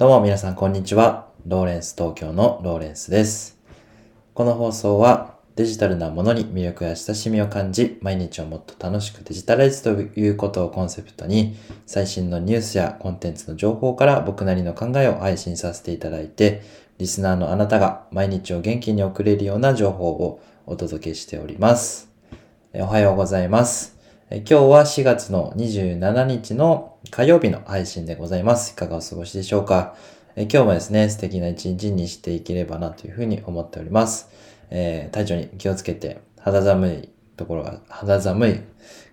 どうも皆さんこんにちは。ローレンス東京のローレンスです。この放送はデジタルなものに魅力や親しみを感じ、毎日をもっと楽しくデジタライズということをコンセプトに、最新のニュースやコンテンツの情報から僕なりの考えを配信させていただいて、リスナーのあなたが毎日を元気に送れるような情報をお届けしております。おはようございます。今日は4月の27日の火曜日の配信でございます。いかがお過ごしでしょうか？今日もですね、素敵な一日にしていければなというふうに思っております。えー体調に気をつけて、肌寒いところが、肌寒い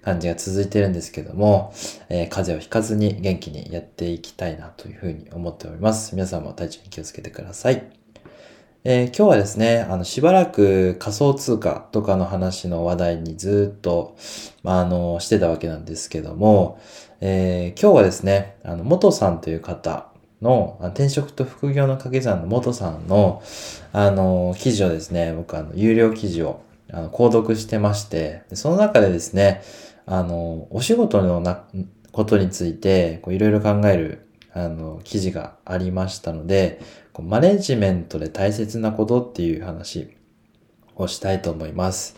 感じが続いてるんですけども、えー風邪をひかずに元気にやっていきたいなというふうに思っております。皆さんも体調に気をつけてください。えー今日はですね、あの、しばらく仮想通貨とかの話の話題にずっと、まあ、あの、してたわけなんですけども、えー今日はですね、あの、元さんという方の、転職と副業の掛け算の元さんの、あの、記事をですね、僕あの、有料記事を、あの、購読してまして、その中でですね、あの、お仕事のな、ことについて、こういろいろ考える、あの、記事がありましたので、こうマネジメントで大切なことっていう話をしたいと思います。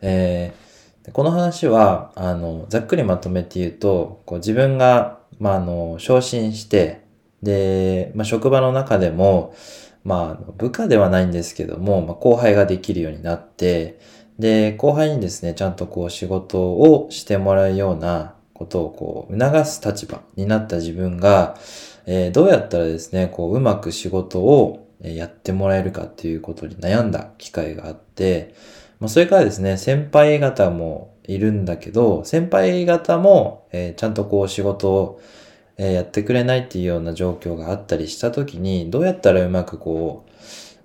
えーこの話は、あの、ざっくりまとめて言うと、こう自分が、まあ、あの、昇進して、で、まあ、職場の中でも、まあ、部下ではないんですけども、まあ、後輩ができるようになって、で、後輩にですね、ちゃんとこう仕事をしてもらうようなことをこう促す立場になった自分が、えーどうやったらですね、こううまく仕事をやってもらえるかっていうことに悩んだ機会があって、まあ、それからですね、先輩方もいるんだけど、先輩方も、えーちゃんとこう仕事を、えやってくれないっていうような状況があったりした時に、どうやったらうまくこ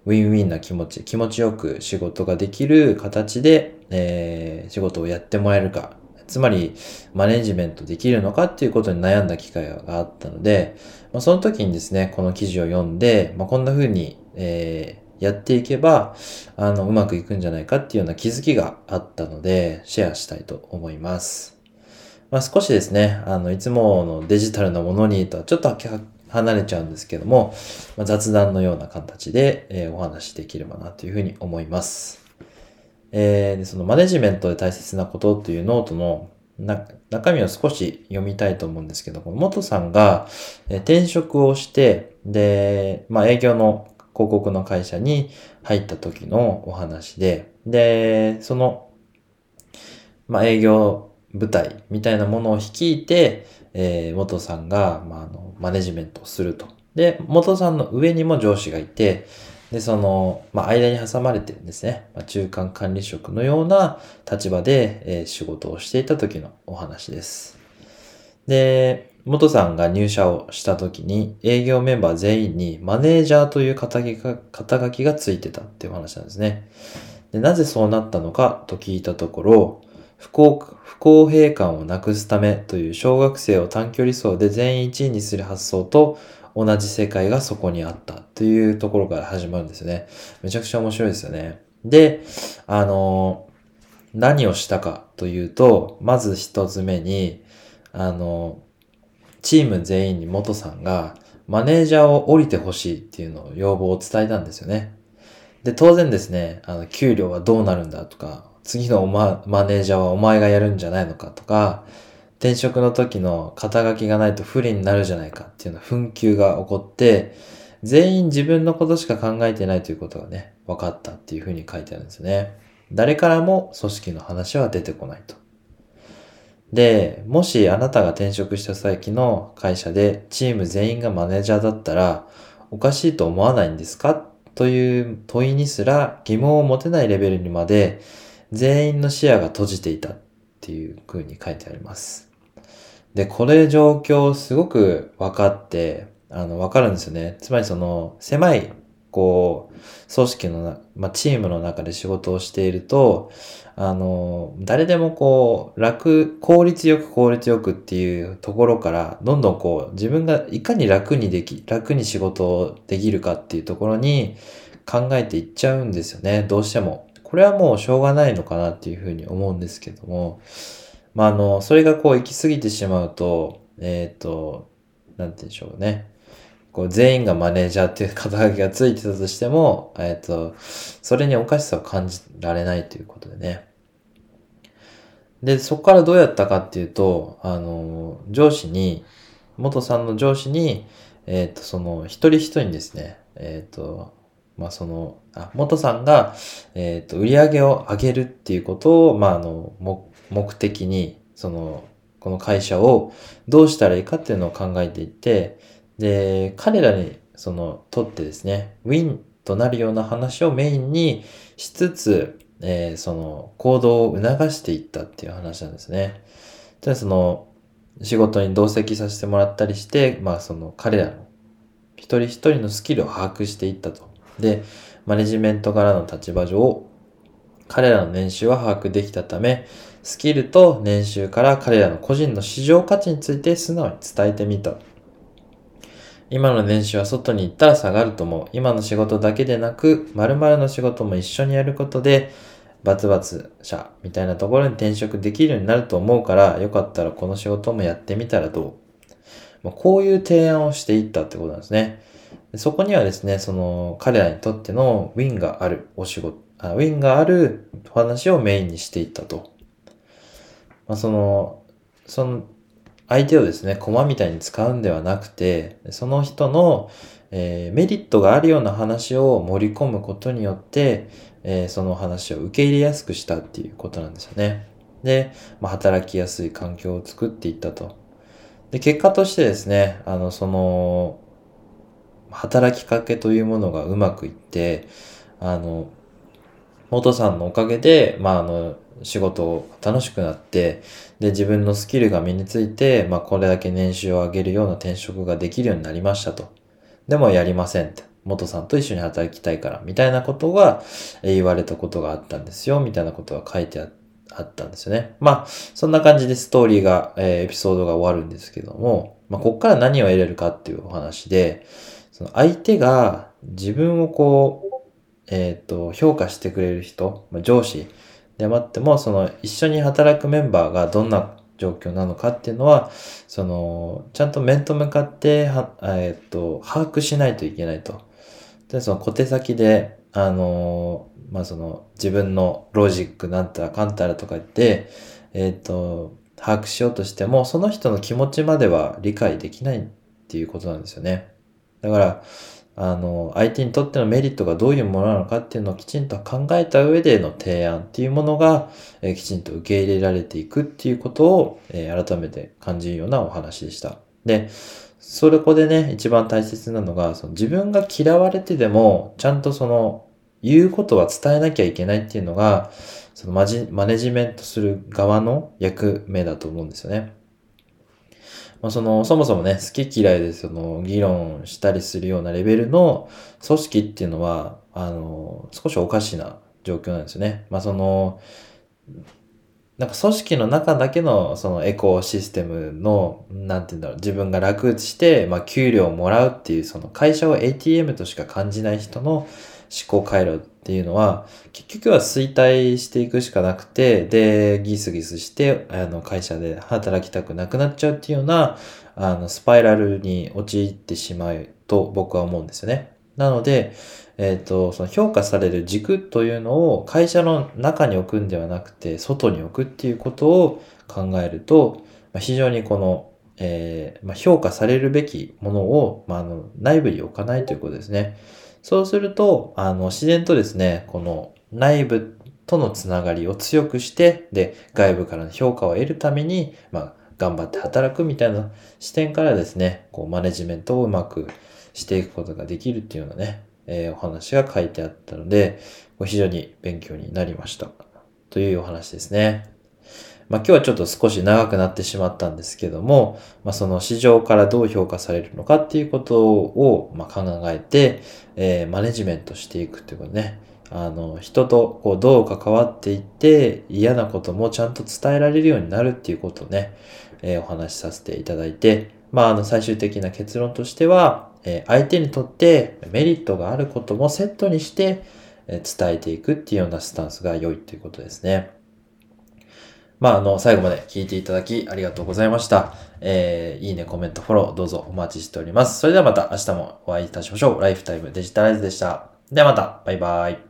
う、ウィンウィンな気持ち、気持ちよく仕事ができる形で、えー仕事をやってもらえるか。つまり、マネジメントできるのかっていうことに悩んだ機会があったので、まあ、その時にですね、この記事を読んで、まあ、こんな風に、えーやっていけば、あの、うまくいくんじゃないかっていうような気づきがあったので、シェアしたいと思います。まあ、少しですね、あの、いつものデジタルなものにとはちょっと離れちゃうんですけども、まあ、雑談のような形で、えーお話しできればなというふうに思います。えーで、そのマネジメントで大切なことというノートの中身を少し読みたいと思うんですけど、この元さんが、えー転職をして、で、まあ営業の広告の会社に入った時のお話で、で、その、まあ営業部隊みたいなものを率いて、えー元さんが、まあ、あの、マネジメントをすると。で、元さんの上にも上司がいて、で、その、まあ、間に挟まれてるんですね。まあ、中間管理職のような立場で、えー仕事をしていた時のお話です。で、元さんが入社をした時に営業メンバー全員にマネージャーという肩書きがついてたっていう話なんですね。で、なぜそうなったのかと聞いたところ、不公不公平感をなくすためという小学生を短距離走で全員1位にする発想と同じ世界がそこにあったというところから始まるんですよね。めちゃくちゃ面白いですよね。で、あの、何をしたかというと、まず一つ目に、あの、チーム全員に元さんがマネージャーを降りてほしいっていうのを要望を伝えたんですよね。で、当然ですね、あの、給料はどうなるんだとか、次のママネージャーはお前がやるんじゃないのかとか、転職の時の肩書きがないと不利になるじゃないかっていうの紛糾が起こって、全員自分のことしか考えてないということがね、分かったっていうふうに書いてあるんですね。誰からも組織の話は出てこないと。で、もしあなたが転職した先の会社でチーム全員がマネージャーだったら、おかしいと思わないんですか？という問いにすら疑問を持てないレベルにまで全員の視野が閉じていたっていう風に書いてあります。で、これ状況すごく分かって、あの、分かるんですよね。つまりその、狭い、こう、組織のな、まあ、チームの中で仕事をしていると、あの、誰でもこう、楽、効率よく効率よくっていうところから、どんどんこう、自分がいかに楽にでき、楽に仕事をできるかっていうところに考えていっちゃうんですよね。どうしても。これはもうしょうがないのかなっていうふうに思うんですけども、まあ、あの、それがこう行き過ぎてしまうと、えっ、と、なんて言うんでしょうね。こう全員がマネージャーっていう肩書きがついてたとしても、えっ、と、それにおかしさを感じられないということでね。で、そこからどうやったかっていうと、あの、上司に、元さんの上司に、えっ、と、その、一人一人にですね、えっ、と、まあ、その、あ、元さんが、えっ、と、売り上げを上げるっていうことを、まあ、あの、目的に、その、この会社をどうしたらいいかっていうのを考えていって、で、彼らにその、とってですね、ウィンとなるような話をメインにしつつ、えー、その、行動を促していったっていう話なんですね。で、その、仕事に同席させてもらったりして、まあその彼らの一人一人のスキルを把握していったと。で、マネジメントからの立場上、彼らの年収は把握できたため、スキルと年収から彼らの個人の市場価値について素直に伝えてみた。今の年収は外に行ったら下がると思う。今の仕事だけでなく、〇〇の仕事も一緒にやることで、バツバツ社みたいなところに転職できるようになると思うから、よかったらこの仕事もやってみたらどうまあこういう提案をしていったってことなんですね。そこにはですね、その彼らにとってのウィンがあるお仕事、あウィンがあるお話をメインにしていったと。まあ、その、その相手をですね、駒みたいに使うんではなくて、その人の、えー、メリットがあるような話を盛り込むことによって、えー、その話を受け入れやすくしたっていうことなんですよね。で、まあ、働きやすい環境を作っていったと。で、結果としてですね、あの、その、働きかけというものがうまくいって、あの、元さんのおかげで、まあ、あの、仕事楽しくなって、で、自分のスキルが身について、まあ、これだけ年収を上げるような転職ができるようになりましたと。でもやりませんって。元さんと一緒に働きたいから、みたいなことが、言われたことがあったんですよ、みたいなことが書いてあったんですよね。まあ、そんな感じでストーリーが、えー、エピソードが終わるんですけども、まあ、こっから何を得れるかっていうお話で、その相手が自分をこう、えっ、ー、と、評価してくれる人、まあ、上司、でもっても、その一緒に働くメンバーがどんな状況なのかっていうのは、その、ちゃんと面と向かって、は、えっと、把握しないといけないと。で、その小手先で、あの、まあ、その、自分のロジックなんたらかんたらとか言って、えっと、把握しようとしても、その人の気持ちまでは理解できないっていうことなんですよね。だから、あの、相手にとってのメリットがどういうものなのかっていうのをきちんと考えた上での提案っていうものが、え、きちんと受け入れられていくっていうことを、え、改めて感じるようなお話でした。で、それこでね、一番大切なのが、その自分が嫌われてでも、ちゃんとその、言うことは伝えなきゃいけないっていうのが、そのマジマネジメントする側の役目だと思うんですよね。まあ、その、そもそもね、好き嫌いでその、議論したりするようなレベルの組織っていうのは、あの、少しおかしな状況なんですよね。まあ、その、なんか組織の中だけのそのエコシステムの、なんて言うんだろう、自分が楽して、まあ給料をもらうっていう、その会社を ATM としか感じない人の思考回路っていうのは、結局は衰退していくしかなくて、で、ギスギスして、あの、会社で働きたくなくなっちゃうっていうような、あの、スパイラルに陥ってしまうと僕は思うんですよね。なので、えっ、ー、と、その評価される軸というのを会社の中に置くんではなくて、外に置くっていうことを考えると、まあ、非常にこの、えー、まあ、評価されるべきものを、まあ、あの内部に置かないということですね。そうすると、あの、自然とですね、この内部とのつながりを強くして、で、外部からの評価を得るために、まあ、頑張って働くみたいな視点からですね、こう、マネジメントをうまくしていくことができるっていうようなね、えー、お話が書いてあったので、非常に勉強になりました。というお話ですね。まあ、今日はちょっと少し長くなってしまったんですけども、まあ、その市場からどう評価されるのかっていうことを、ま考えて、えー、マネジメントしていくっていうことね。あの、人とこうどう関わっていって嫌なこともちゃんと伝えられるようになるっていうことをね、えー、お話しさせていただいて、まあ、あの、最終的な結論としては、えー、相手にとってメリットがあることもセットにして、え伝えていくっていうようなスタンスが良いということですね。まあ、あの、最後まで聞いていただきありがとうございました。えー、いいね、コメント、フォロー、どうぞお待ちしております。それではまた明日もお会いいたしましょう。ライフタイムデジタライズでした。ではまた、バイバイ。